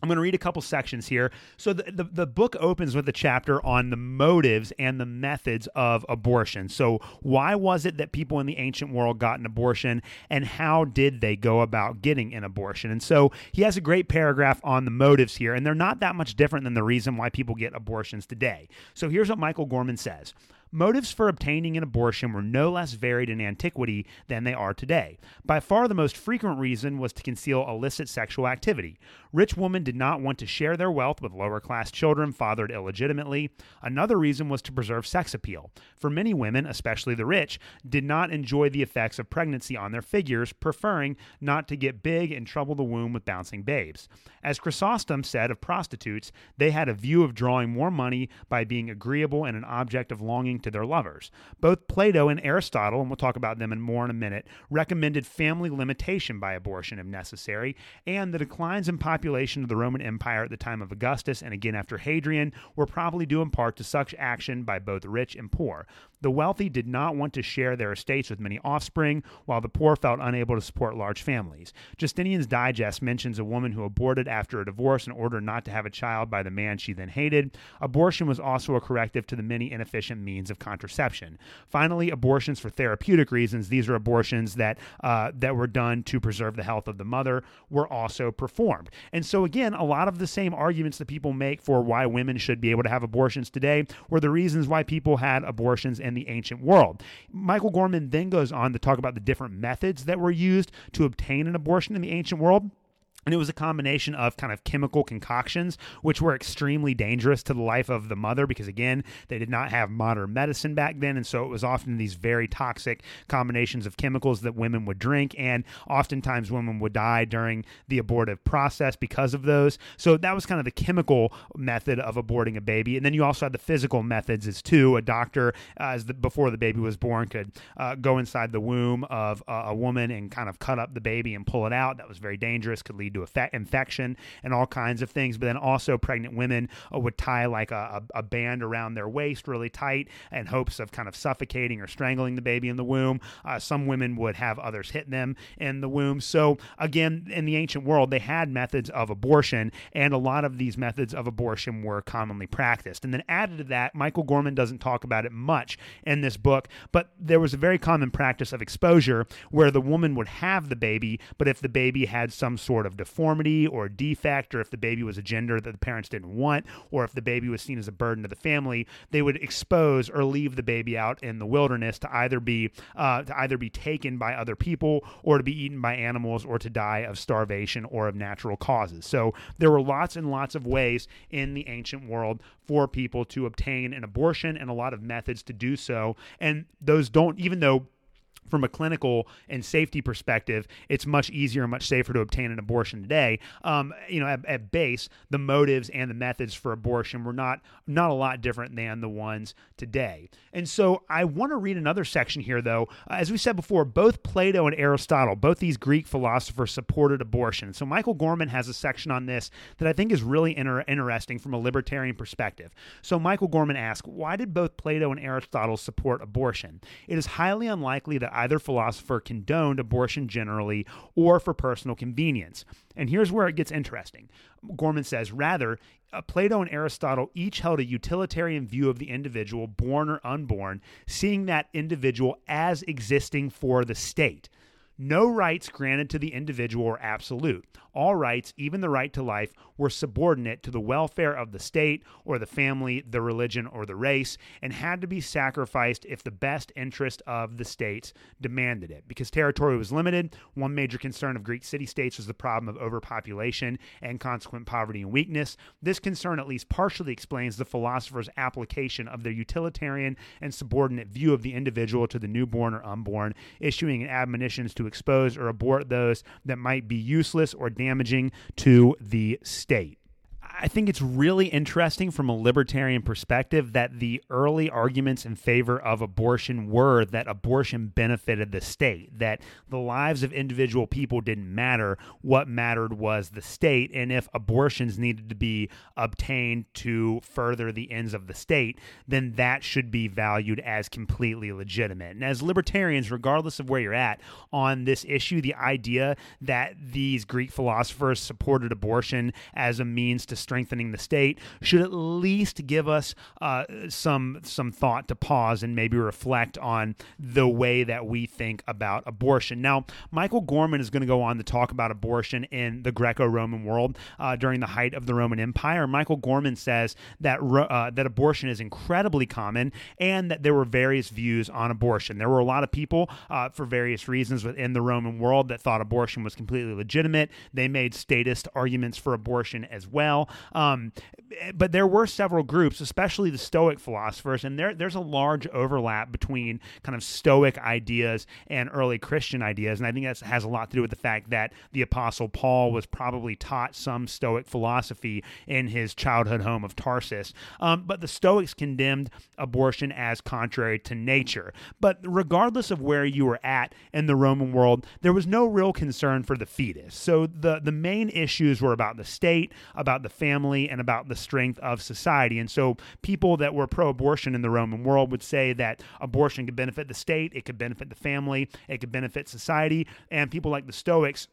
I'm going to read a couple sections here. So the, the, the, book opens with a chapter on the motives and the methods of abortion. So why was it that people in the ancient world got an abortion and how did they go about getting an abortion? And so he has a great paragraph on the motives here, and they're not that much different than the reason why people get abortions today. So here's what Michael Gorman says. Motives for obtaining an abortion were no less varied in antiquity than they are today. By far the most frequent reason was to conceal illicit sexual activity. Rich women did not want to share their wealth with lower class children fathered illegitimately. Another reason was to preserve sex appeal. For many women, especially the rich, did not enjoy the effects of pregnancy on their figures, preferring not to get big and trouble the womb with bouncing babes. As Chrysostom said of prostitutes, they had a view of drawing more money by being agreeable and an object of longing to their lovers. Both Plato and Aristotle, and we'll talk about them in more in a minute, recommended family limitation by abortion if necessary, and the declines in population of the Roman Empire at the time of Augustus and again after Hadrian were probably due in part to such action by both rich and poor. The wealthy did not want to share their estates with many offspring, while the poor felt unable to support large families. Justinian's Digest mentions a woman who aborted after a divorce in order not to have a child by the man she then hated. Abortion was also a corrective to the many inefficient means of contraception. Finally, abortions for therapeutic reasons, these are abortions that uh, that were done to preserve the health of the mother, were also performed. And so again, a lot of the same arguments that people make for why women should be able to have abortions today were the reasons why people had abortions in the ancient world. Michael Gorman then goes on to talk about the different methods that were used to obtain an abortion in the ancient world. And it was a combination of kind of chemical concoctions, which were extremely dangerous to the life of the mother because, again, they did not have modern medicine back then. And so it was often these very toxic combinations of chemicals that women would drink. And oftentimes women would die during the abortive process because of those. So that was kind of the chemical method of aborting a baby. And then you also had the physical methods as too. A doctor, uh, as the, before the baby was born, could uh, go inside the womb of a woman and kind of cut up the baby and pull it out. That was very dangerous, could lead lead to infection and all kinds of things. But then also, pregnant women uh, would tie like a, a, a band around their waist really tight in hopes of kind of suffocating or strangling the baby in the womb. Uh, some women would have others hit them in the womb. So, again, in the ancient world, they had methods of abortion, and a lot of these methods of abortion were commonly practiced. And then, added to that, Michael Gorman doesn't talk about it much in this book, but there was a very common practice of exposure where the woman would have the baby, but if the baby had some sort of deformity or defect, or if the baby was a gender that the parents didn't want, or if the baby was seen as a burden to the family, they would expose or leave the baby out in the wilderness to either be uh, to either be taken by other people or to be eaten by animals or to die of starvation or of natural causes. So there were lots and lots of ways in the ancient world for people to obtain an abortion and a lot of methods to do so. And those don't, even though from a clinical and safety perspective, it's much easier and much safer to obtain an abortion today. Um, you know, at, at, base, the motives and the methods for abortion were not not a lot different than the ones today. And so, I want to read another section here, though. As we said before, both Plato and Aristotle, both these Greek philosophers, supported abortion. So, Michael Gorman has a section on this that I think is really inter- interesting from a libertarian perspective. So, Michael Gorman asks, why did both Plato and Aristotle support abortion? It is highly unlikely that either philosopher condoned abortion generally or for personal convenience. And here's where it gets interesting. Gorman says, rather, uh, Plato and Aristotle each held a utilitarian view of the individual, born or unborn, seeing that individual as existing for the state. No rights granted to the individual were absolute. All rights, even the right to life, were subordinate to the welfare of the state or the family, the religion, or the race, and had to be sacrificed if the best interest of the states demanded it. Because territory was limited, one major concern of Greek city states was the problem of overpopulation and consequent poverty and weakness. This concern at least partially explains the philosopher's application of their utilitarian and subordinate view of the individual to the newborn or unborn, issuing admonitions to expose or abort those that might be useless or damaging to the state. I think it's really interesting from a libertarian perspective that the early arguments in favor of abortion were that abortion benefited the state, that the lives of individual people didn't matter. What mattered was the state. And if abortions needed to be obtained to further the ends of the state, then that should be valued as completely legitimate. And as libertarians, regardless of where you're at on this issue, the idea that these Greek philosophers supported abortion as a means to strengthening the state should at least give us uh, some some thought to pause and maybe reflect on the way that we think about abortion. Now, Michael Gorman is going to go on to talk about abortion in the Greco-Roman world uh, during the height of the Roman Empire. Michael Gorman says that uh, that abortion is incredibly common and that there were various views on abortion. There were a lot of people uh, for various reasons within the Roman world that thought abortion was completely legitimate. They made statist arguments for abortion as well. Um, but there were several groups, especially the Stoic philosophers, and there there's a large overlap between kind of Stoic ideas and early Christian ideas, and I think that has a lot to do with the fact that the Apostle Paul was probably taught some Stoic philosophy in his childhood home of Tarsus. Um, but the Stoics condemned abortion as contrary to nature. But regardless of where you were at in the Roman world, there was no real concern for the fetus. So the the main issues were about the state, about the family and about the strength of society. And so people that were pro abortion in the Roman world would say that abortion could benefit the state, it could benefit the family, it could benefit society. And people like the Stoics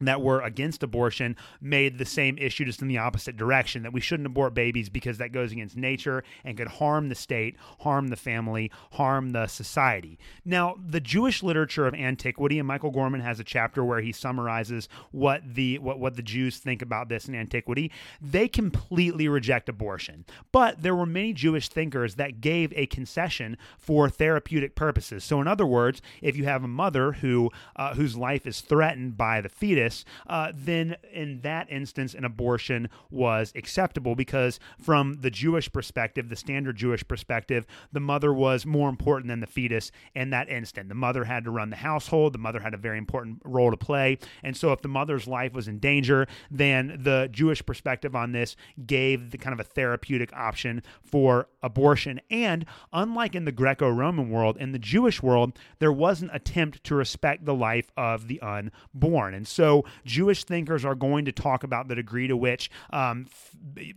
that were against abortion made the same issue just in the opposite direction that we shouldn't abort babies because that goes against nature and could harm the state, harm the family, harm the society. Now, the Jewish literature of antiquity, and Michael Gorman has a chapter where he summarizes what the what, what the Jews think about this in antiquity. They completely reject abortion. But there were many Jewish thinkers that gave a concession for therapeutic purposes. So in other words, if you have a mother who uh, whose life is threatened by the fetus, fetus, uh, then in that instance, an abortion was acceptable because, from the Jewish perspective, the standard Jewish perspective, the mother was more important than the fetus in that instant. The mother had to run the household, the mother had a very important role to play. And so, if the mother's life was in danger, then the Jewish perspective on this gave the kind of a therapeutic option for abortion. And unlike in the Greco Roman world, in the Jewish world, there was an attempt to respect the life of the unborn. And so, Jewish thinkers are going to talk about the degree to which um, the,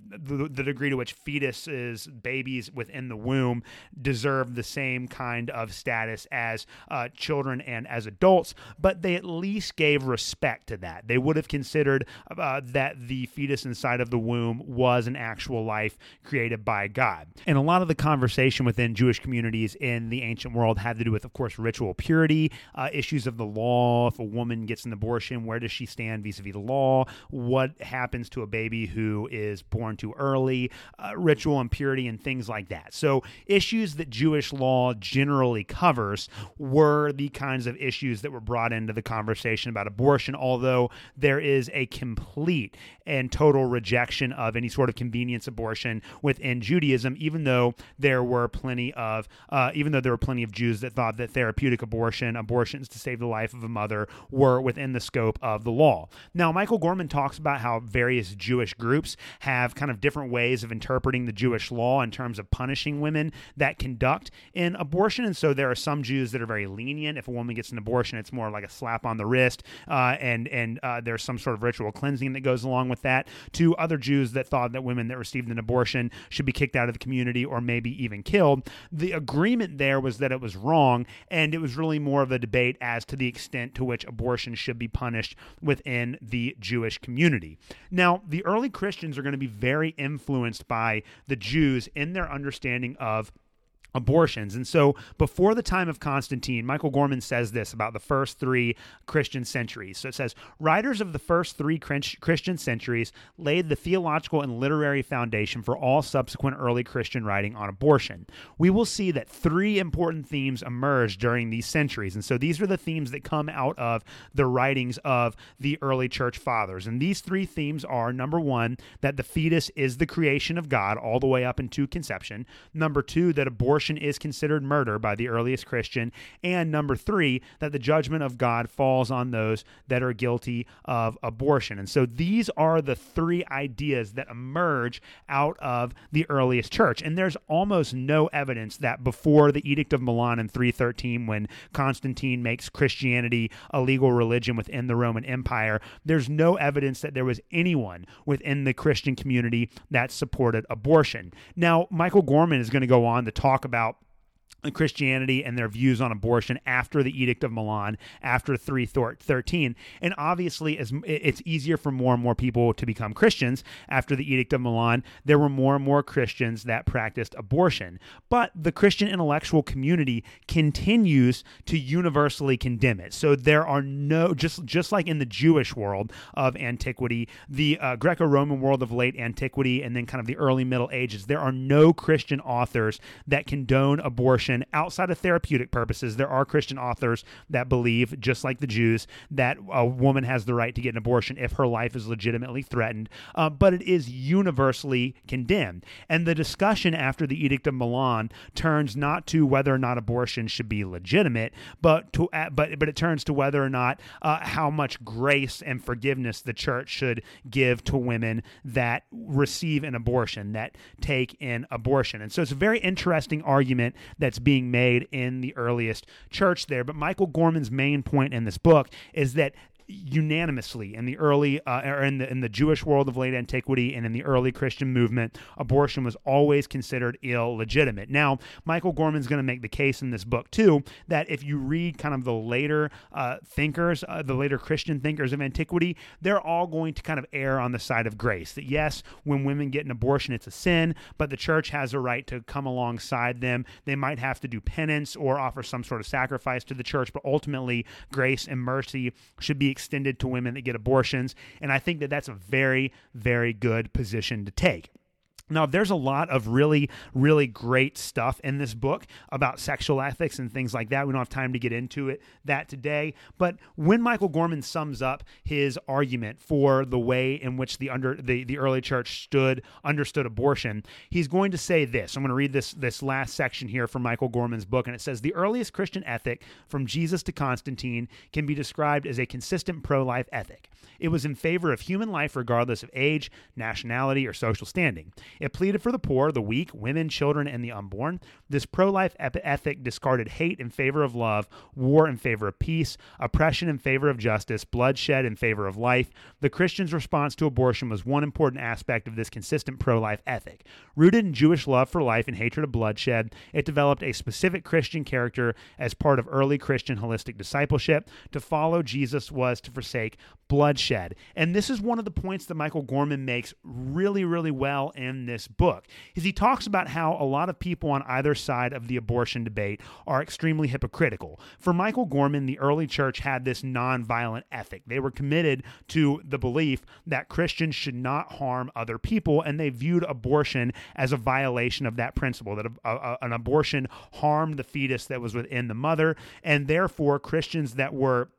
the degree to which fetuses, babies within the womb, deserve the same kind of status as uh, children and as adults, but they at least gave respect to that. They would have considered uh, that the fetus inside of the womb was an actual life created by God. And a lot of the conversation within Jewish communities in the ancient world had to do with, of course, ritual purity, uh, issues of the law. If a woman gets an abortion, where does does she stand vis-a-vis the law? What happens to a baby who is born too early? Uh, ritual impurity and things like that. So issues that Jewish law generally covers were the kinds of issues that were brought into the conversation about abortion. Although there is a complete and total rejection of any sort of convenience abortion within Judaism, even though there were plenty of uh, even though there were plenty of Jews that thought that therapeutic abortion, abortions to save the life of a mother, were within the scope of of the law. Now, Michael Gorman talks about how various Jewish groups have kind of different ways of interpreting the Jewish law in terms of punishing women that conduct an abortion. And so there are some Jews that are very lenient. If a woman gets an abortion, it's more like a slap on the wrist, uh, and and uh, there's some sort of ritual cleansing that goes along with that. To other Jews that thought that women that received an abortion should be kicked out of the community or maybe even killed. The agreement there was that it was wrong, and it was really more of a debate as to the extent to which abortion should be punished within the Jewish community. Now, the early Christians are going to be very influenced by the Jews in their understanding of abortions. And so before the time of Constantine, Michael Gorman says this about the first three Christian centuries. So it says, writers of the first three Christian centuries laid the theological and literary foundation for all subsequent early Christian writing on abortion. We will see that three important themes emerged during these centuries. And so these are the themes that come out of the writings of the early church fathers. And these three themes are number one, that the fetus is the creation of God all the way up into conception. Number two, that abortion abortion is considered murder by the earliest Christian. And number three, that the judgment of God falls on those that are guilty of abortion. And so these are the three ideas that emerge out of the earliest church. And there's almost no evidence that before the Edict of Milan in 313, when Constantine makes Christianity a legal religion within the Roman Empire, there's no evidence that there was anyone within the Christian community that supported abortion. Now, Michael Gorman is going to go on to talk about Christianity and their views on abortion after the Edict of Milan, after 313. And obviously, as it's easier for more and more people to become Christians after the Edict of Milan, there were more and more Christians that practiced abortion. But the Christian intellectual community continues to universally condemn it. So there are no, just, just like in the Jewish world of antiquity, the uh, Greco Roman world of late antiquity, and then kind of the early Middle Ages, there are no Christian authors that condone abortion abortion outside of therapeutic purposes. There are Christian authors that believe, just like the Jews, that a woman has the right to get an abortion if her life is legitimately threatened, uh, but it is universally condemned. And the discussion after the Edict of Milan turns not to whether or not abortion should be legitimate, but to uh, but but it turns to whether or not uh, how much grace and forgiveness the church should give to women that receive an abortion, that take an abortion. And so it's a very interesting argument that's being made in the earliest church there. But Michael Gorman's main point in this book is that unanimously in the early uh, or in the in the Jewish world of late antiquity and in the early Christian movement, abortion was always considered illegitimate. Now, Michael Gorman's going to make the case in this book too that if you read kind of the later uh, thinkers, uh, the later Christian thinkers of antiquity, they're all going to kind of err on the side of grace. That yes, when women get an abortion, it's a sin, but the church has a right to come alongside them. They might have to do penance or offer some sort of sacrifice to the church, but ultimately, grace and mercy should be extended to women that get abortions. And I think that that's a very, very good position to take. Now, there's a lot of really, really great stuff in this book about sexual ethics and things like that. We don't have time to get into it that today. But when Michael Gorman sums up his argument for the way in which the under the, the early church stood understood abortion, he's going to say this. I'm going to read this this last section here from Michael Gorman's book, and it says the earliest Christian ethic from Jesus to Constantine can be described as a consistent pro-life ethic. It was in favor of human life regardless of age, nationality, or social standing. It pleaded for the poor, the weak, women, children, and the unborn. This pro life ethic discarded hate in favor of love, war in favor of peace, oppression in favor of justice, bloodshed in favor of life. The Christians' response to abortion was one important aspect of this consistent pro life ethic. Rooted in Jewish love for life and hatred of bloodshed, it developed a specific Christian character as part of early Christian holistic discipleship. To follow Jesus was to forsake bloodshed. And this is one of the points that Michael Gorman makes really, really well in this book. Is he talks about how a lot of people on either side of the abortion debate are extremely hypocritical. For Michael Gorman, the early church had this nonviolent ethic. They were committed to the belief that Christians should not harm other people, and they viewed abortion as a violation of that principle that a, a, an abortion harmed the fetus that was within the mother, and therefore Christians that were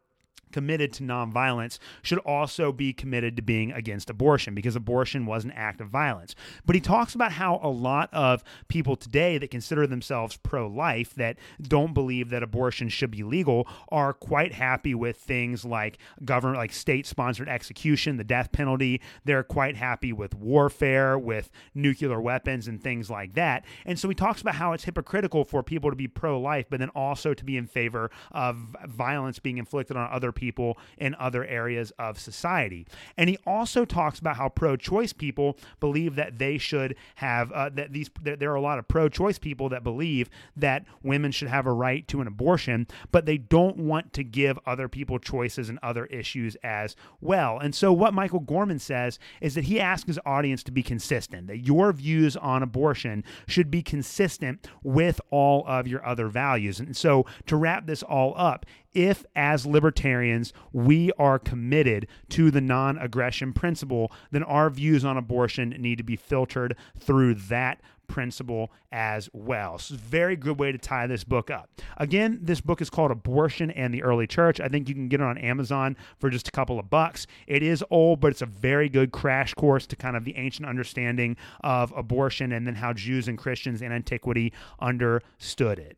committed to nonviolence should also be committed to being against abortion because abortion was an act of violence. But he talks about how a lot of people today that consider themselves pro life, that don't believe that abortion should be legal, are quite happy with things like government, like state sponsored execution, the death penalty. They're quite happy with warfare, with nuclear weapons, and things like that. And so he talks about how it's hypocritical for people to be pro life, but then also to be in favor of violence being inflicted on other people people in other areas of society. And he also talks about how pro-choice people believe that they should have uh, that these that there are a lot of pro-choice people that believe that women should have a right to an abortion, but they don't want to give other people choices and other issues as well. And so what Michael Gorman says is that he asks his audience to be consistent, that your views on abortion should be consistent with all of your other values. And so to wrap this all up, if, as libertarians, we are committed to the non aggression principle, then our views on abortion need to be filtered through that principle as well. So it's a very good way to tie this book up. Again, this book is called Abortion and the Early Church. I think you can get it on Amazon for just a couple of bucks. It is old, but it's a very good crash course to kind of the ancient understanding of abortion and then how Jews and Christians in antiquity understood it.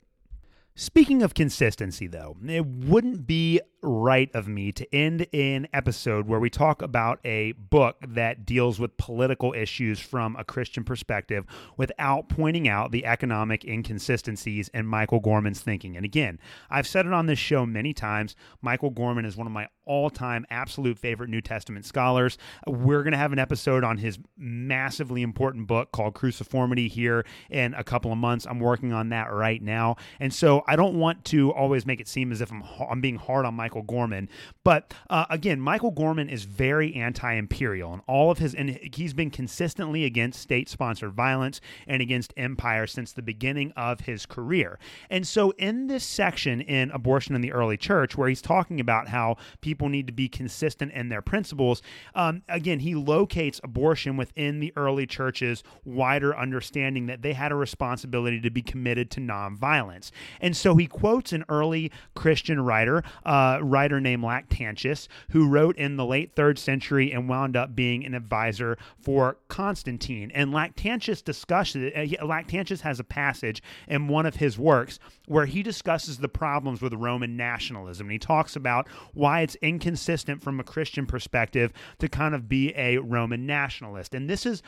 Speaking of consistency, though, it wouldn't be right of me to end an episode where we talk about a book that deals with political issues from a Christian perspective without pointing out the economic inconsistencies in Michael Gorman's thinking. And again, I've said it on this show many times. Michael Gorman is one of my all time absolute favorite New Testament scholars. We're going to have an episode on his massively important book called Cruciformity here in a couple of months. I'm working on that right now. And so I don't want to always make it seem as if I'm, I'm being hard on Michael Michael Gorman. But uh, again, Michael Gorman is very anti-imperial, and all of his and he's been consistently against state-sponsored violence and against empire since the beginning of his career. And so, in this section in Abortion in the Early Church, where he's talking about how people need to be consistent in their principles, um, again, he locates abortion within the early church's wider understanding that they had a responsibility to be committed to nonviolence. And so he quotes an early Christian writer, uh, writer named Lactantius, who wrote in the late third century and wound up being an advisor for Constantine. And Lactantius discusses uh, Lactantius has a passage in one of his works where he discusses the problems with Roman nationalism. And he talks about why it's inconsistent from a Christian perspective to kind of be a Roman nationalist. And this is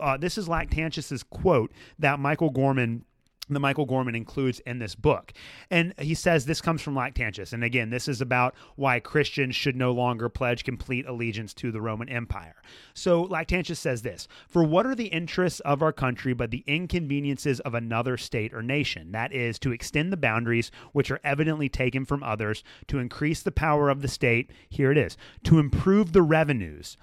uh, this is Lactantius's quote that Michael Gorman that Michael Gorman includes in this book. And he says this comes from Lactantius. And again, this is about why Christians should no longer pledge complete allegiance to the Roman Empire. So Lactantius says this For what are the interests of our country but the inconveniences of another state or nation? That is, to extend the boundaries which are evidently taken from others, to increase the power of the state. Here it is, to improve the revenues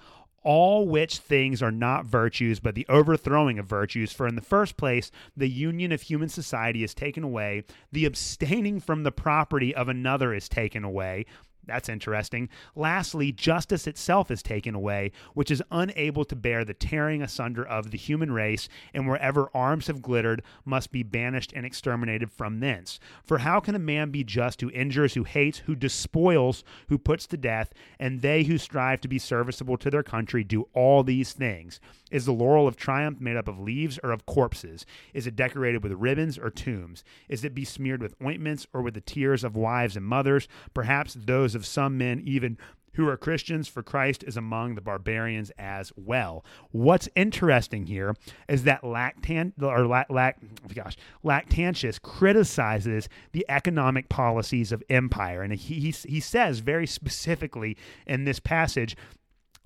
all which things are not virtues, but the overthrowing of virtues. For in the first place, the union of human society is taken away, the abstaining from the property of another is taken away, that's interesting. Lastly, justice itself is taken away, which is unable to bear the tearing asunder of the human race, and wherever arms have glittered, must be banished and exterminated from thence. For how can a man be just who injures, who hates, who despoils, who puts to death, and they who strive to be serviceable to their country do all these things? Is the laurel of triumph made up of leaves or of corpses? Is it decorated with ribbons or tombs? Is it besmeared with ointments or with the tears of wives and mothers? Perhaps those of some men even who are Christians, for Christ is among the barbarians as well. What's interesting here is that Lactan or Lact, gosh, Lactantius criticizes the economic policies of empire, and he, he he says very specifically in this passage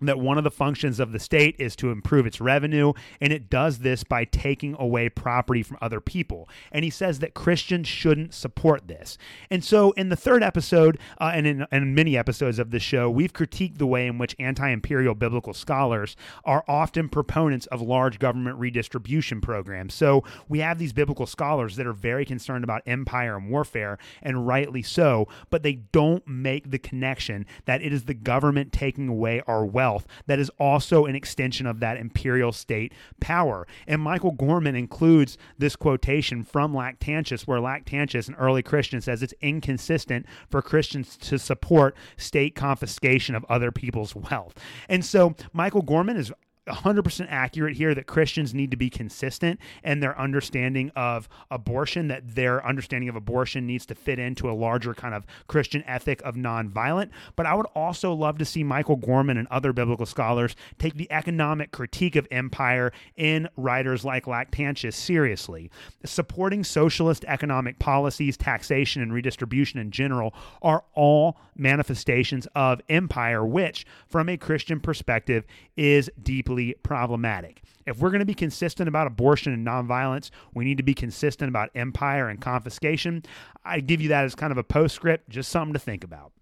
that one of the functions of the state is to improve its revenue, and it does this by taking away property from other people. And he says that Christians shouldn't support this. And so, in the third episode, uh, and in, many episodes of the show, we've critiqued the way in which anti imperial biblical scholars are often proponents of large government redistribution programs. So, we have these biblical scholars that are very concerned about empire and warfare, and rightly so, but they don't make the connection that it is the government taking away our wealth wealth that is also an extension of that imperial state power. And Michael Gorman includes this quotation from Lactantius, where Lactantius, an early Christian, says it's inconsistent for Christians to support state confiscation of other people's wealth. And so Michael Gorman is 100% accurate here that Christians need to be consistent in their understanding of abortion, that their understanding of abortion needs to fit into a larger kind of Christian ethic of nonviolent. But I would also love to see Michael Gorman and other biblical scholars take the economic critique of empire in writers like Lactantius seriously. Supporting socialist economic policies, taxation, and redistribution in general are all manifestations of empire, which, from a Christian perspective, is deeply deeply problematic. If we're going to be consistent about abortion and nonviolence, we need to be consistent about empire and confiscation. I give you that as kind of a postscript, just something to think about.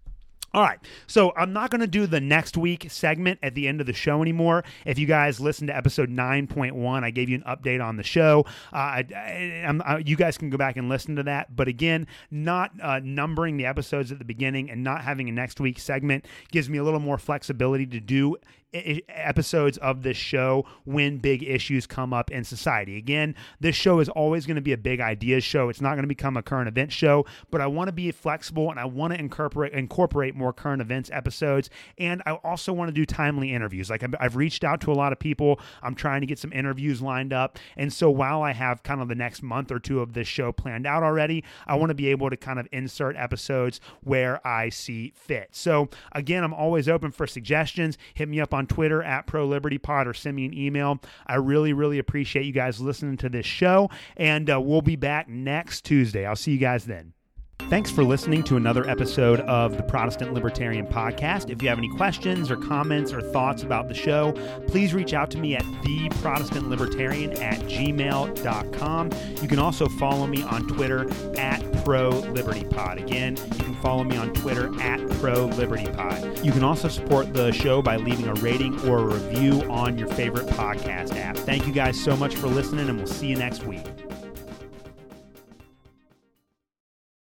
All right. So I'm not going to do the next week segment at the end of the show anymore. If you guys listened to episode 9.1, I gave you an update on the show. Uh, I, I, I, you guys can go back and listen to that. But again, not uh, numbering the episodes at the beginning and not having a next week segment gives me a little more flexibility to do episodes of this show when big issues come up in society. Again, this show is always going to be a big ideas show. It's not going to become a current event show, but I want to be flexible and I want to incorporate incorporate more current events episodes. And I also want to do timely interviews. Like I've reached out to a lot of people. I'm trying to get some interviews lined up. And so while I have kind of the next month or two of this show planned out already, I want to be able to kind of insert episodes where I see fit. So again, I'm always open for suggestions. Hit me up on on Twitter at Pro Liberty Pod or send me an email. I really, really appreciate you guys listening to this show, and uh, we'll be back next Tuesday. I'll see you guys then. Thanks for listening to another episode of the Protestant Libertarian Podcast. If you have any questions or comments or thoughts about the show, please reach out to me at theprotestantlibertarian at gmail.com. You can also follow me on Twitter at ProLibertyPod. Again, you can follow me on Twitter at ProLibertyPod. You can also support the show by leaving a rating or a review on your favorite podcast app. Thank you guys so much for listening, and we'll see you next week.